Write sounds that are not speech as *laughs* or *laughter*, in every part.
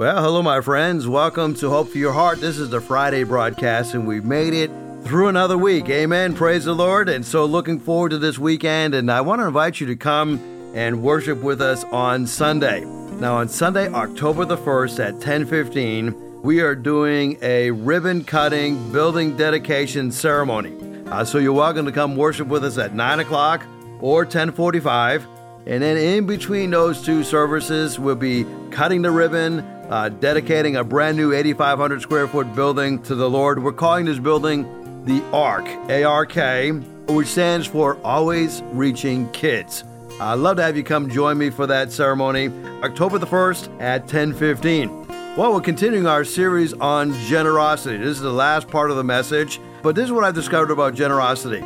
Well, hello, my friends. Welcome to Hope for Your Heart. This is the Friday broadcast, and we've made it through another week. Amen. Praise the Lord. And so, looking forward to this weekend. And I want to invite you to come and worship with us on Sunday. Now, on Sunday, October the 1st at 1015, we are doing a ribbon cutting building dedication ceremony. Uh, so you're welcome to come worship with us at 9 o'clock or 1045. And then in between those two services, we'll be cutting the ribbon, uh, dedicating a brand new 8,500 square foot building to the Lord. We're calling this building the ARK, A R K, which stands for Always Reaching Kids. I'd love to have you come join me for that ceremony, October the 1st at 10:15. Well, we're continuing our series on generosity. This is the last part of the message, but this is what I've discovered about generosity.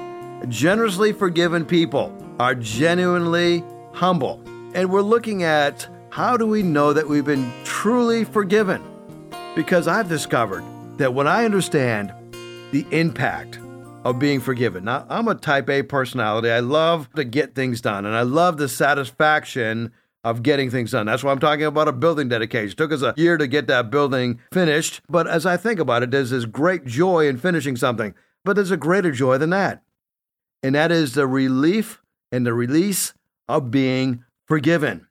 Generously forgiven people are genuinely humble. And we're looking at how do we know that we've been truly forgiven? Because I've discovered that when I understand the impact of being forgiven. Now, I'm a type A personality. I love to get things done and I love the satisfaction of getting things done. That's why I'm talking about a building dedication. It took us a year to get that building finished, but as I think about it, there's this great joy in finishing something. But there's a greater joy than that. And that is the relief and the release of being forgiven.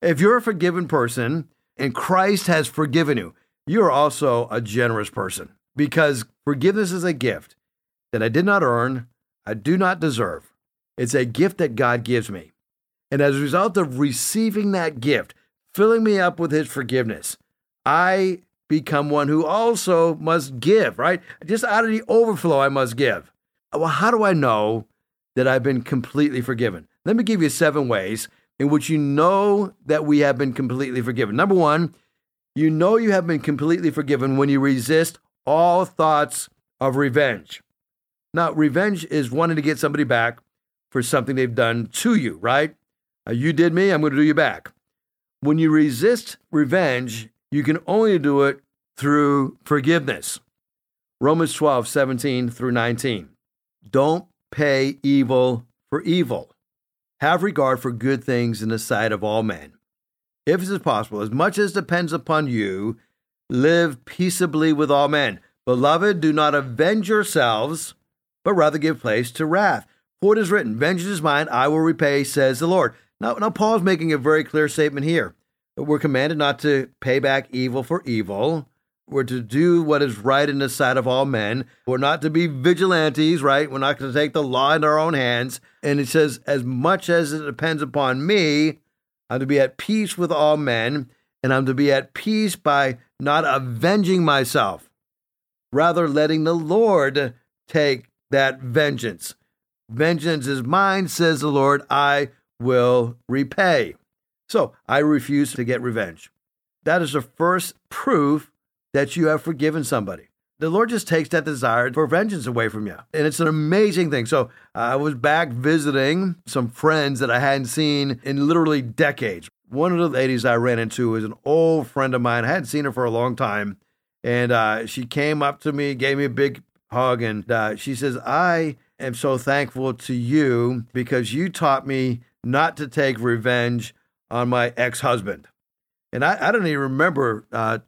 If you're a forgiven person and Christ has forgiven you, you're also a generous person because forgiveness is a gift that I did not earn, I do not deserve. It's a gift that God gives me. And as a result of receiving that gift, filling me up with His forgiveness, I become one who also must give, right? Just out of the overflow, I must give. Well, how do I know that I've been completely forgiven? Let me give you seven ways in which you know that we have been completely forgiven. Number one, you know you have been completely forgiven when you resist all thoughts of revenge. Now, revenge is wanting to get somebody back for something they've done to you, right? You did me, I'm going to do you back. When you resist revenge, you can only do it through forgiveness. Romans 12, 17 through 19. Don't pay evil for evil. Have regard for good things in the sight of all men. If it is possible, as much as depends upon you, live peaceably with all men. Beloved, do not avenge yourselves but rather give place to wrath. For it is written, Vengeance is mine, I will repay, says the Lord. Now, now Paul's making a very clear statement here. We're commanded not to pay back evil for evil. We're to do what is right in the sight of all men. We're not to be vigilantes, right? We're not going to take the law in our own hands. And it says, as much as it depends upon me, I'm to be at peace with all men, and I'm to be at peace by not avenging myself, rather letting the Lord take that vengeance. Vengeance is mine, says the Lord, I will repay. So I refuse to get revenge. That is the first proof that you have forgiven somebody. The Lord just takes that desire for vengeance away from you. And it's an amazing thing. So I was back visiting some friends that I hadn't seen in literally decades. One of the ladies I ran into is an old friend of mine. I hadn't seen her for a long time. And uh, she came up to me, gave me a big hug. And uh, she says, I am so thankful to you because you taught me not to take revenge on my ex husband. And I, I don't even remember uh,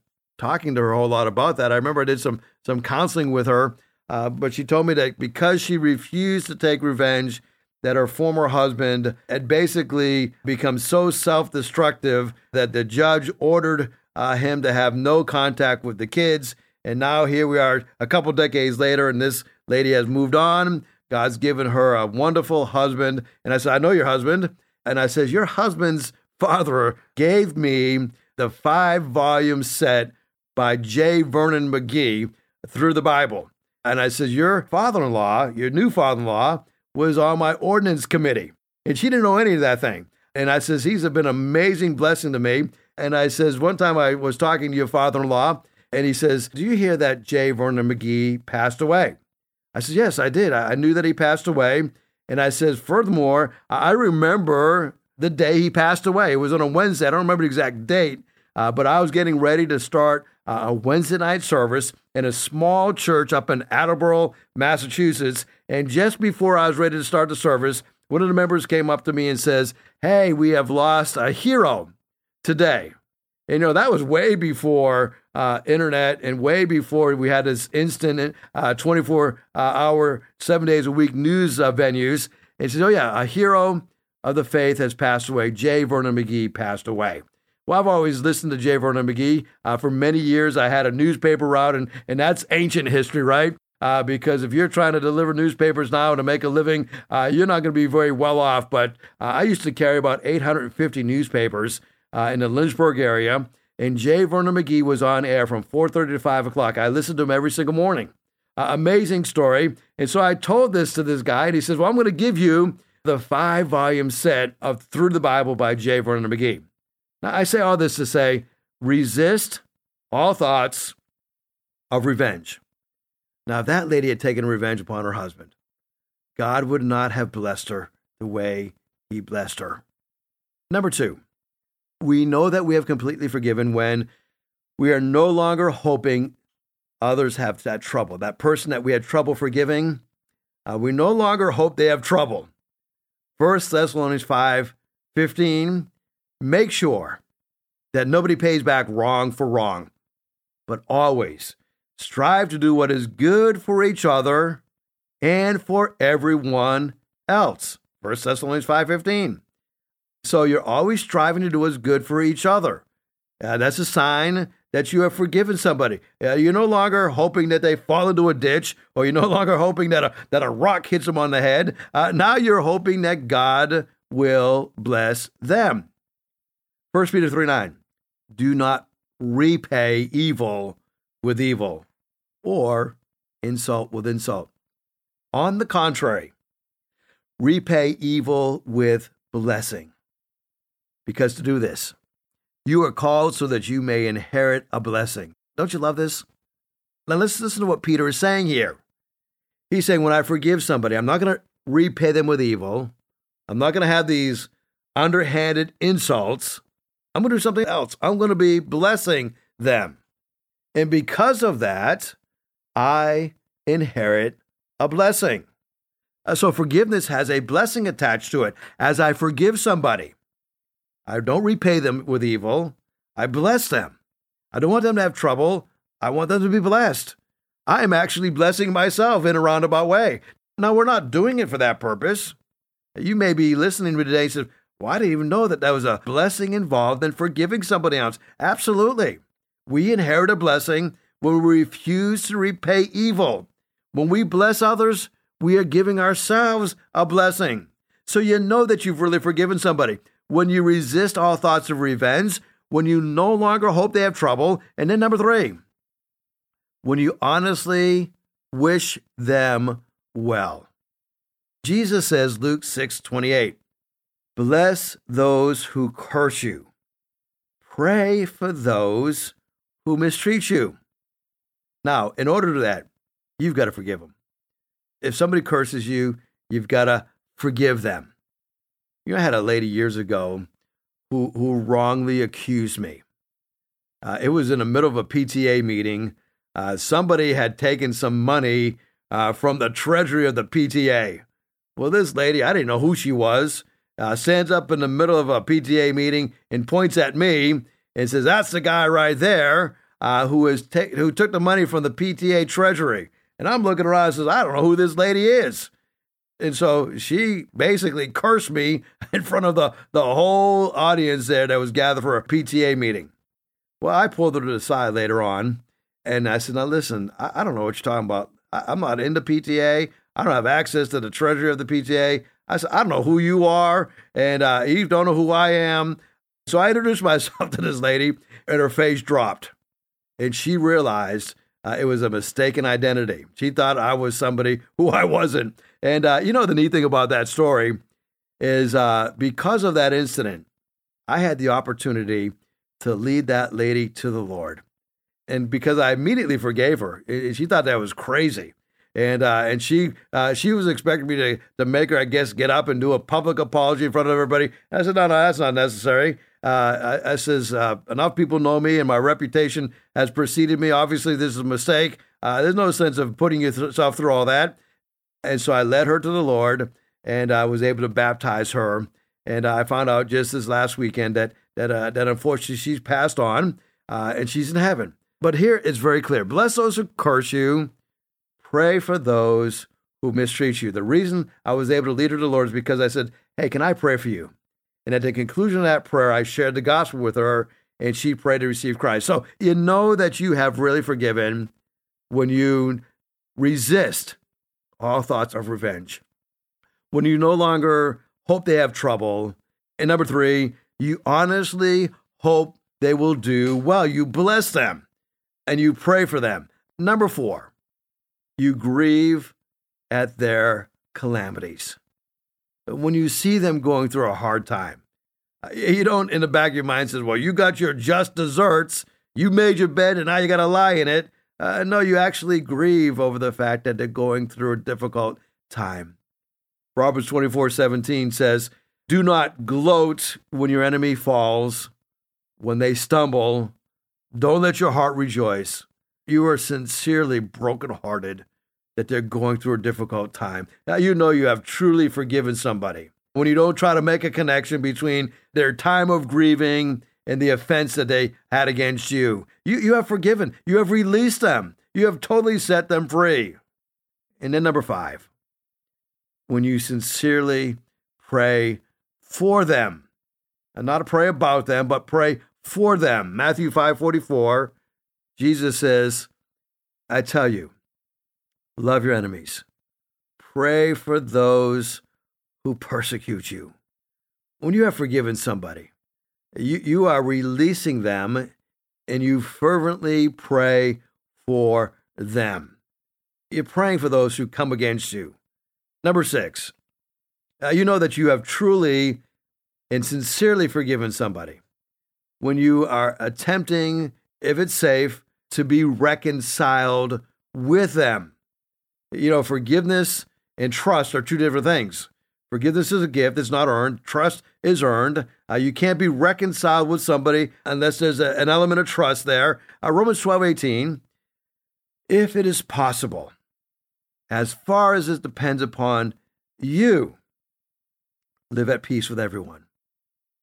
talking to her a whole lot about that. I remember I did some, some counseling with her, uh, but she told me that because she refused to take revenge, that her former husband had basically become so self destructive that the judge ordered uh, him to have no contact with the kids and now here we are a couple decades later, and this lady has moved on. God's given her a wonderful husband. And I said, I know your husband. And I says, Your husband's father gave me the five volume set by J. Vernon McGee through the Bible. And I says, Your father in law, your new father in law, was on my ordinance committee. And she didn't know any of that thing. And I says, He's been an amazing blessing to me. And I says, One time I was talking to your father in law, and he says, Do you hear that J. Vernon McGee passed away? I said, Yes, I did. I knew that he passed away. And I says, Furthermore, I remember the day he passed away. It was on a Wednesday. I don't remember the exact date, uh, but I was getting ready to start a Wednesday night service in a small church up in Attleboro, Massachusetts. And just before I was ready to start the service, one of the members came up to me and says, Hey, we have lost a hero today. And, you know, that was way before uh, internet and way before we had this instant uh, 24 uh, hour, seven days a week news uh, venues. And said, Oh, yeah, a hero of the faith has passed away. J. Vernon McGee passed away. Well, I've always listened to J. Vernon McGee. Uh, for many years, I had a newspaper route, and, and that's ancient history, right? Uh, because if you're trying to deliver newspapers now to make a living, uh, you're not going to be very well off. But uh, I used to carry about 850 newspapers uh, in the Lynchburg area, and J. Vernon McGee was on air from 4:30 to 5 o'clock. I listened to him every single morning. Uh, amazing story. And so I told this to this guy, and he says, "Well, I'm going to give you the five-volume set of Through the Bible by J. Vernon McGee." Now, I say all this to say, resist all thoughts of revenge. Now, if that lady had taken revenge upon her husband, God would not have blessed her the way he blessed her. Number two, we know that we have completely forgiven when we are no longer hoping others have that trouble. That person that we had trouble forgiving, uh, we no longer hope they have trouble. 1 Thessalonians 5 15, make sure that nobody pays back wrong for wrong, but always strive to do what is good for each other and for everyone else. 1 Thessalonians 5:15. So you're always striving to do what's good for each other. Uh, that's a sign that you have forgiven somebody. Uh, you're no longer hoping that they fall into a ditch, or you're no longer hoping that a, that a rock hits them on the head. Uh, now you're hoping that God will bless them. 1 Peter 3 9. Do not repay evil with evil or insult with insult. On the contrary, repay evil with blessing. Because to do this, you are called so that you may inherit a blessing. Don't you love this? Now let's listen to what Peter is saying here. He's saying, when I forgive somebody, I'm not going to repay them with evil. I'm not going to have these underhanded insults. I'm going to do something else. I'm going to be blessing them. And because of that, I inherit a blessing. Uh, so forgiveness has a blessing attached to it. As I forgive somebody, I don't repay them with evil, I bless them. I don't want them to have trouble, I want them to be blessed. I am actually blessing myself in a roundabout way. Now, we're not doing it for that purpose. You may be listening to today and say, well, I didn't even know that there was a blessing involved in forgiving somebody else. Absolutely. We inherit a blessing when we refuse to repay evil. When we bless others, we are giving ourselves a blessing. So you know that you've really forgiven somebody. When you resist all thoughts of revenge, when you no longer hope they have trouble. And then number three, when you honestly wish them well. Jesus says, Luke 6 28, bless those who curse you, pray for those who mistreat you. Now, in order to that, you've got to forgive them. If somebody curses you, you've got to forgive them. You know, I had a lady years ago who, who wrongly accused me. Uh, it was in the middle of a PTA meeting. Uh, somebody had taken some money uh, from the treasury of the PTA. Well, this lady, I didn't know who she was, uh, stands up in the middle of a PTA meeting and points at me and says, That's the guy right there uh, who is ta- who took the money from the PTA treasury. And I'm looking around and says, I don't know who this lady is. And so she basically cursed me *laughs* in front of the, the whole audience there that was gathered for a PTA meeting. Well, I pulled her to the side later on and I said, Now listen, I, I don't know what you're talking about. I, I'm not into PTA. I don't have access to the treasury of the PTA. I said, I don't know who you are, and uh, you don't know who I am. So I introduced *laughs* myself to this lady, and her face dropped and she realized uh, it was a mistaken identity. She thought I was somebody who I wasn't. And uh, you know, the neat thing about that story is uh, because of that incident, I had the opportunity to lead that lady to the Lord. And because I immediately forgave her, she thought that was crazy. And uh, and she uh, she was expecting me to to make her, I guess, get up and do a public apology in front of everybody. I said, no, no, that's not necessary. Uh, I, I, says uh, enough people know me and my reputation has preceded me. Obviously, this is a mistake. Uh, there's no sense of putting yourself through all that. And so I led her to the Lord, and I was able to baptize her. And I found out just this last weekend that that uh, that unfortunately she's passed on uh, and she's in heaven. But here it's very clear: bless those who curse you, pray for those who mistreat you. The reason I was able to lead her to the Lord is because I said, "Hey, can I pray for you?" And at the conclusion of that prayer, I shared the gospel with her, and she prayed to receive Christ. So you know that you have really forgiven when you resist all thoughts of revenge, when you no longer hope they have trouble. And number three, you honestly hope they will do well. You bless them and you pray for them. Number four, you grieve at their calamities. When you see them going through a hard time, you don't in the back of your mind says, "Well, you got your just desserts. You made your bed, and now you got to lie in it." Uh, no, you actually grieve over the fact that they're going through a difficult time. Proverbs twenty four seventeen says, Do not gloat when your enemy falls, when they stumble. Don't let your heart rejoice. You are sincerely brokenhearted that they're going through a difficult time. Now, you know you have truly forgiven somebody when you don't try to make a connection between their time of grieving and the offense that they had against you. You, you have forgiven, you have released them, you have totally set them free. And then, number five, when you sincerely pray for them, and not pray about them, but pray for them. Matthew 5 44, Jesus says, I tell you, love your enemies, pray for those who persecute you. When you have forgiven somebody, you, you are releasing them and you fervently pray for them. You're praying for those who come against you. Number six, uh, you know that you have truly and sincerely forgiven somebody when you are attempting, if it's safe, to be reconciled with them. You know, forgiveness and trust are two different things. Forgiveness is a gift, it's not earned. Trust is earned. Uh, you can't be reconciled with somebody unless there's a, an element of trust there. Uh, Romans 12 18, if it is possible, as far as it depends upon you, live at peace with everyone.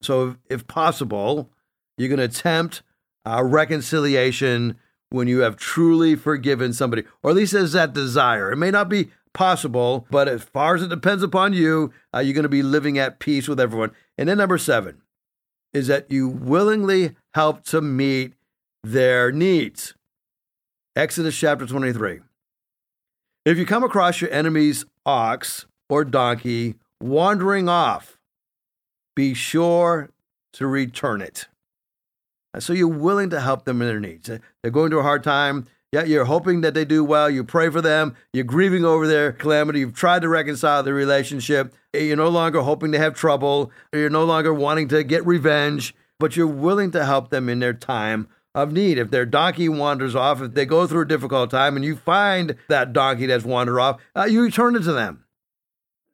So, if, if possible, you're going to attempt uh, reconciliation when you have truly forgiven somebody, or at least as that desire. It may not be possible, but as far as it depends upon you, uh, you're going to be living at peace with everyone. And then number seven is that you willingly help to meet their needs. Exodus chapter 23. If you come across your enemy's ox or donkey wandering off, be sure to return it. So you're willing to help them in their needs. They're going through a hard time. Yeah, you're hoping that they do well. You pray for them. You're grieving over their calamity. You've tried to reconcile the relationship. You're no longer hoping to have trouble. You're no longer wanting to get revenge, but you're willing to help them in their time of need. If their donkey wanders off, if they go through a difficult time and you find that donkey that's wandered off, uh, you return it to them.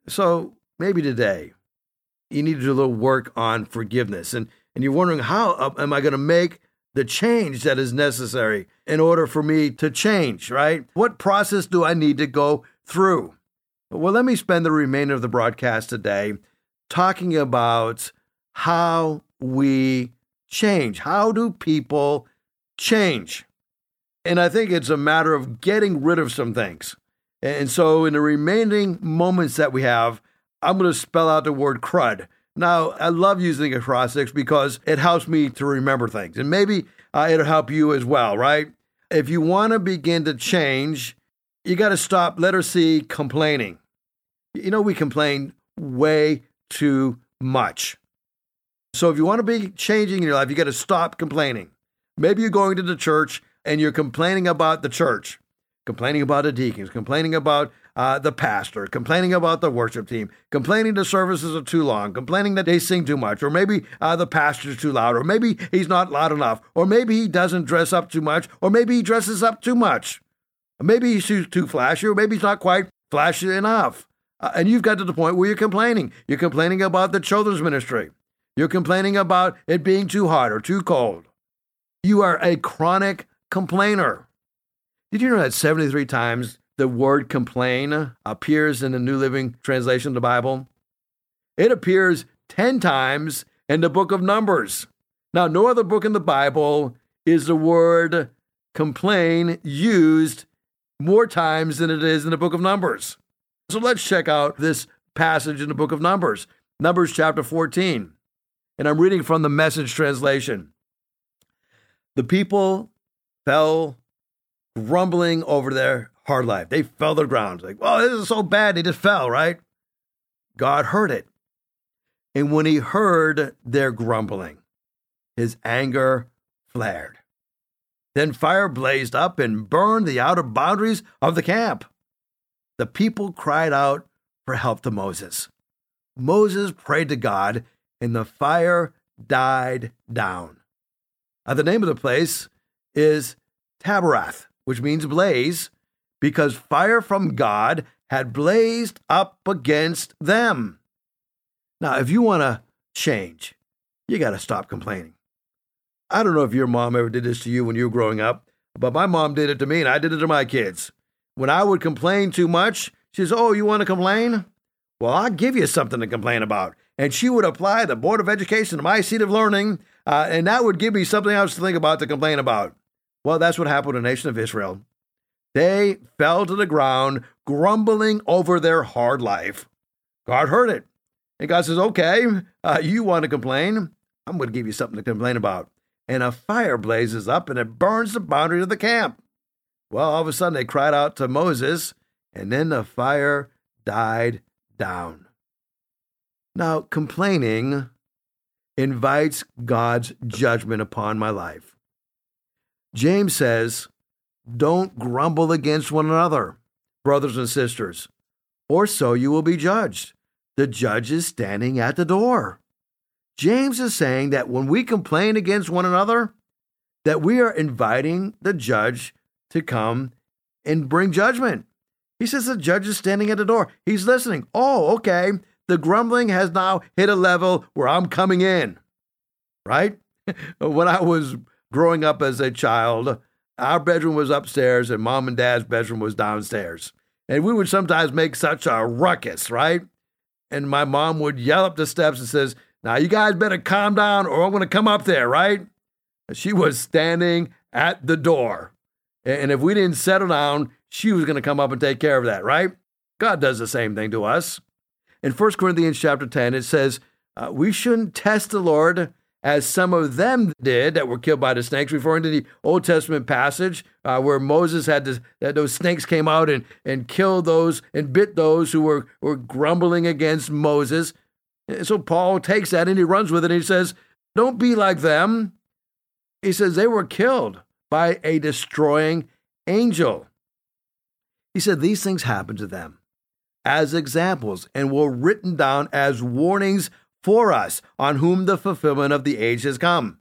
So maybe today you need to do a little work on forgiveness. And, and you're wondering, how am I going to make the change that is necessary in order for me to change, right? What process do I need to go through? Well, let me spend the remainder of the broadcast today talking about how we change. How do people change? And I think it's a matter of getting rid of some things. And so, in the remaining moments that we have, I'm going to spell out the word crud. Now, I love using acrostics because it helps me to remember things, and maybe uh, it'll help you as well, right? If you want to begin to change, you got to stop, letter C, complaining. You know, we complain way too much. So if you want to be changing in your life, you got to stop complaining. Maybe you're going to the church and you're complaining about the church, complaining about the deacons, complaining about uh, the pastor, complaining about the worship team, complaining the services are too long, complaining that they sing too much, or maybe uh, the pastor's too loud, or maybe he's not loud enough, or maybe he doesn't dress up too much, or maybe he dresses up too much. Maybe he's too, flashy, or maybe he's not quite flashy enough. Uh, and you've got to the point where you're complaining. You're complaining about the children's ministry. You're complaining about it being too hot or too cold. You are a chronic complainer. Did you know that 73 times the word complain appears in the New Living Translation of the Bible? It appears 10 times in the book of Numbers. Now, no other book in the Bible is the word complain used more times than it is in the book of Numbers. So let's check out this passage in the book of Numbers, Numbers chapter 14. And I'm reading from the message translation. The people fell grumbling over their hard life. They fell to the ground. Like, well, this is so bad. They just fell, right? God heard it. And when he heard their grumbling, his anger flared. Then fire blazed up and burned the outer boundaries of the camp. The people cried out for help to Moses. Moses prayed to God, and the fire died down. Now, the name of the place is Taberah, which means blaze, because fire from God had blazed up against them. Now, if you want to change, you got to stop complaining. I don't know if your mom ever did this to you when you were growing up, but my mom did it to me and I did it to my kids. When I would complain too much, she says, Oh, you want to complain? Well, I'll give you something to complain about. And she would apply the Board of Education to my seat of learning, uh, and that would give me something else to think about to complain about. Well, that's what happened to the nation of Israel. They fell to the ground, grumbling over their hard life. God heard it. And God says, Okay, uh, you want to complain? I'm going to give you something to complain about. And a fire blazes up and it burns the boundary of the camp. Well, all of a sudden they cried out to Moses, and then the fire died down. Now, complaining invites God's judgment upon my life. James says, Don't grumble against one another, brothers and sisters, or so you will be judged. The judge is standing at the door. James is saying that when we complain against one another, that we are inviting the judge to come and bring judgment. He says the judge is standing at the door. He's listening. Oh, okay. The grumbling has now hit a level where I'm coming in. Right? *laughs* when I was growing up as a child, our bedroom was upstairs and mom and dad's bedroom was downstairs. And we would sometimes make such a ruckus, right? And my mom would yell up the steps and says, Now you guys better calm down or I'm gonna come up there, right? She was standing at the door. And if we didn't settle down, she was to come up and take care of that, right? God does the same thing to us. In 1 Corinthians chapter 10, it says, uh, We shouldn't test the Lord as some of them did that were killed by the snakes, referring to the Old Testament passage uh, where Moses had to, that those snakes came out and, and killed those and bit those who were, were grumbling against Moses. And so Paul takes that and he runs with it and he says, Don't be like them. He says they were killed by a destroying angel. He said these things happened to them as examples and were written down as warnings for us on whom the fulfillment of the age has come.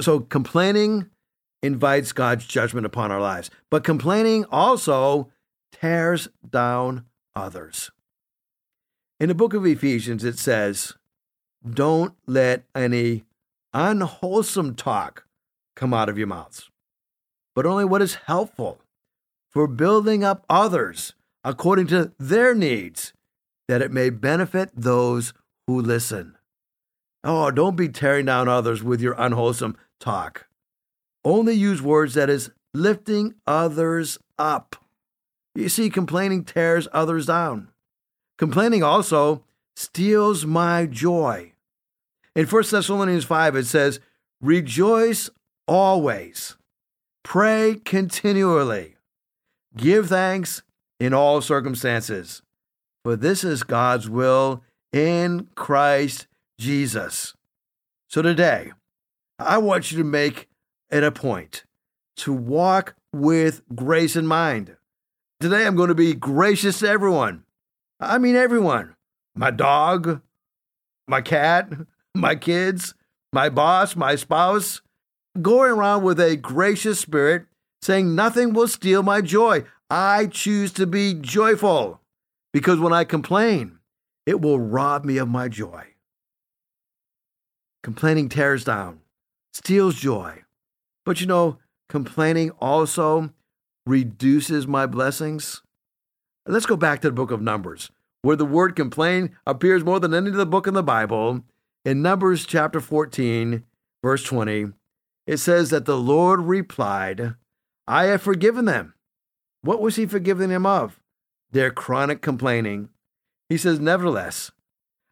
So complaining invites God's judgment upon our lives, but complaining also tears down others. In the book of Ephesians, it says, Don't let any unwholesome talk come out of your mouths, but only what is helpful for building up others according to their needs, that it may benefit those who listen. Oh, don't be tearing down others with your unwholesome talk. Only use words that is lifting others up. You see, complaining tears others down. Complaining also steals my joy. In 1 Thessalonians 5, it says, Rejoice always, pray continually, give thanks in all circumstances, for this is God's will in Christ Jesus. So today, I want you to make it a point to walk with grace in mind. Today, I'm going to be gracious to everyone. I mean, everyone my dog, my cat, *laughs* my kids, my boss, my spouse, going around with a gracious spirit, saying, Nothing will steal my joy. I choose to be joyful because when I complain, it will rob me of my joy. Complaining tears down, steals joy. But you know, complaining also reduces my blessings. Let's go back to the book of Numbers, where the word complain appears more than any other book in the Bible. In Numbers chapter 14, verse 20, it says that the Lord replied, I have forgiven them. What was he forgiving them of? Their chronic complaining. He says, Nevertheless,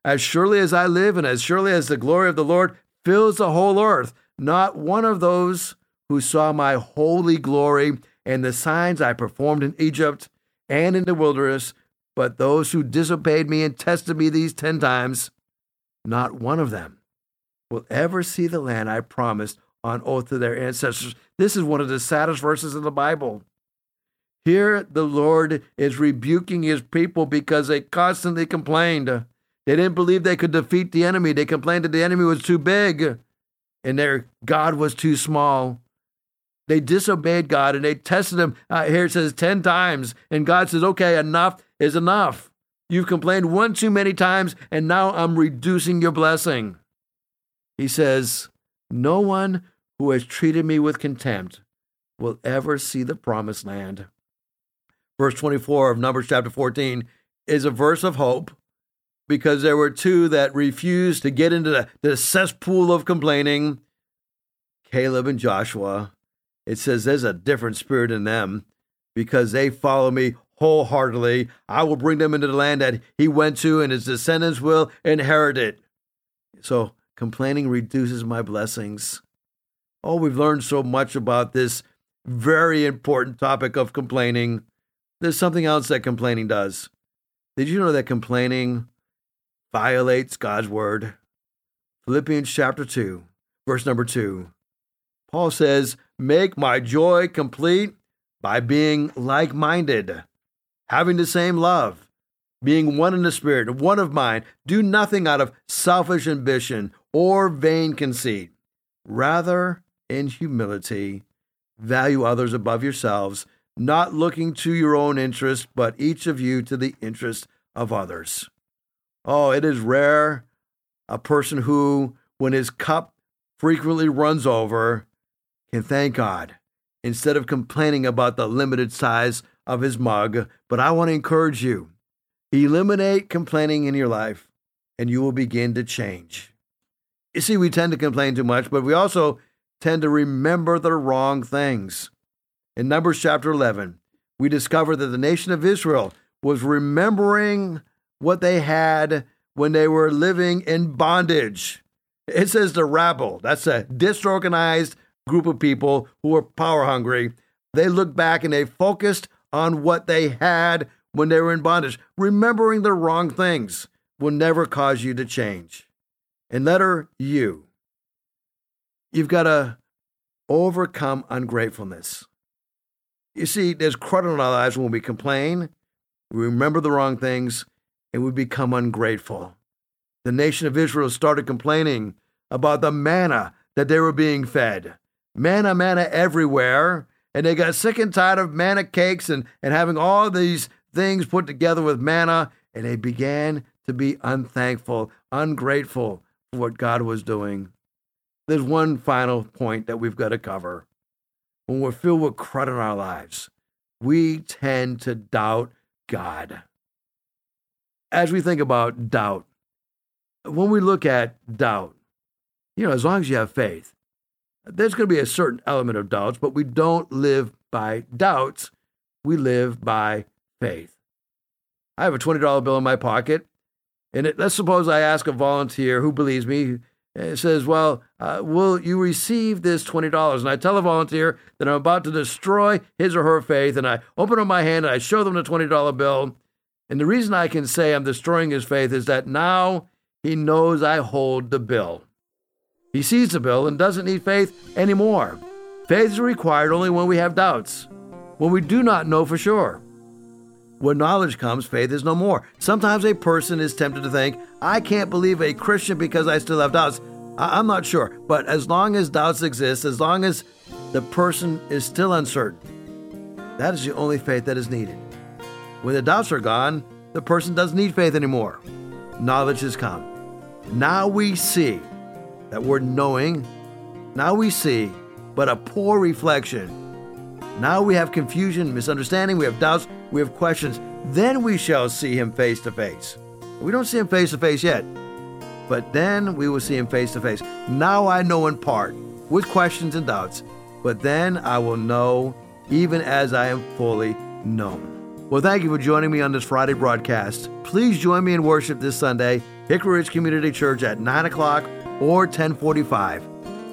as surely as I live and as surely as the glory of the Lord fills the whole earth, not one of those who saw my holy glory and the signs I performed in Egypt and in the wilderness, but those who disobeyed me and tested me these ten times, not one of them will ever see the land I promised on oath to their ancestors. This is one of the saddest verses in the Bible. Here, the Lord is rebuking his people because they constantly complained. They didn't believe they could defeat the enemy. They complained that the enemy was too big and their God was too small. They disobeyed God and they tested him. Uh, here it says 10 times. And God says, okay, enough is enough. You've complained one too many times, and now I'm reducing your blessing. He says, No one who has treated me with contempt will ever see the promised land. Verse 24 of Numbers chapter 14 is a verse of hope because there were two that refused to get into the, the cesspool of complaining Caleb and Joshua. It says there's a different spirit in them because they follow me wholeheartedly. I will bring them into the land that he went to, and his descendants will inherit it. So complaining reduces my blessings. Oh, we've learned so much about this very important topic of complaining. There's something else that complaining does. Did you know that complaining violates God's word? Philippians chapter 2, verse number 2. Paul says, Make my joy complete by being like minded, having the same love, being one in the spirit, one of mind. Do nothing out of selfish ambition or vain conceit. Rather, in humility, value others above yourselves, not looking to your own interest, but each of you to the interest of others. Oh, it is rare a person who, when his cup frequently runs over, can thank God instead of complaining about the limited size of his mug. But I want to encourage you eliminate complaining in your life, and you will begin to change. You see, we tend to complain too much, but we also tend to remember the wrong things. In Numbers chapter 11, we discover that the nation of Israel was remembering what they had when they were living in bondage. It says the rabble, that's a disorganized group of people who were power hungry. They looked back and they focused on what they had when they were in bondage. Remembering the wrong things will never cause you to change. And letter U, You've got to overcome ungratefulness. You see, there's crud in our lives when we complain, we remember the wrong things, and we become ungrateful. The nation of Israel started complaining about the manna that they were being fed. Manna, manna everywhere. And they got sick and tired of manna cakes and, and having all these things put together with manna. And they began to be unthankful, ungrateful for what God was doing there's one final point that we've got to cover. When we're filled with crud in our lives, we tend to doubt God. As we think about doubt, when we look at doubt, you know, as long as you have faith, there's going to be a certain element of doubts, but we don't live by doubts. We live by faith. I have a $20 bill in my pocket, and it, let's suppose I ask a volunteer who believes me, it says, Well, uh, will you receive this $20? And I tell a volunteer that I'm about to destroy his or her faith, and I open up my hand and I show them the $20 bill. And the reason I can say I'm destroying his faith is that now he knows I hold the bill. He sees the bill and doesn't need faith anymore. Faith is required only when we have doubts, when we do not know for sure. When knowledge comes, faith is no more. Sometimes a person is tempted to think, I can't believe a Christian because I still have doubts. I- am not sure. But as long as doubts exist, as long as the person is still uncertain, that is the only faith that is needed. When the doubts are gone, the person doesn't need faith anymore. Knowledge has come. Now we see that we're knowing. Now we see, but a poor reflection. Now we have confusion, misunderstanding, we have doubts, we have questions, then we shall see him face to face. We don't see him face to face yet. but then we will see him face to face. Now I know in part, with questions and doubts, but then I will know even as I am fully known. Well, thank you for joining me on this Friday broadcast. Please join me in worship this Sunday, Hickory Ridge Community Church at 9 o'clock or 1045.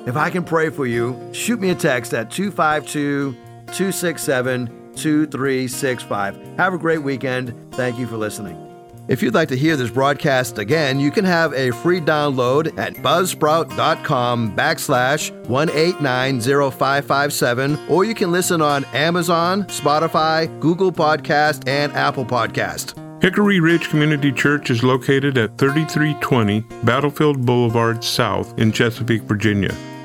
If I can pray for you, shoot me a text at 252 267 2365. Have a great weekend. Thank you for listening. If you'd like to hear this broadcast again, you can have a free download at buzzsprout.com backslash 1890557, or you can listen on Amazon, Spotify, Google Podcast, and Apple Podcast. Hickory Ridge Community Church is located at 3320 Battlefield Boulevard South in Chesapeake, Virginia.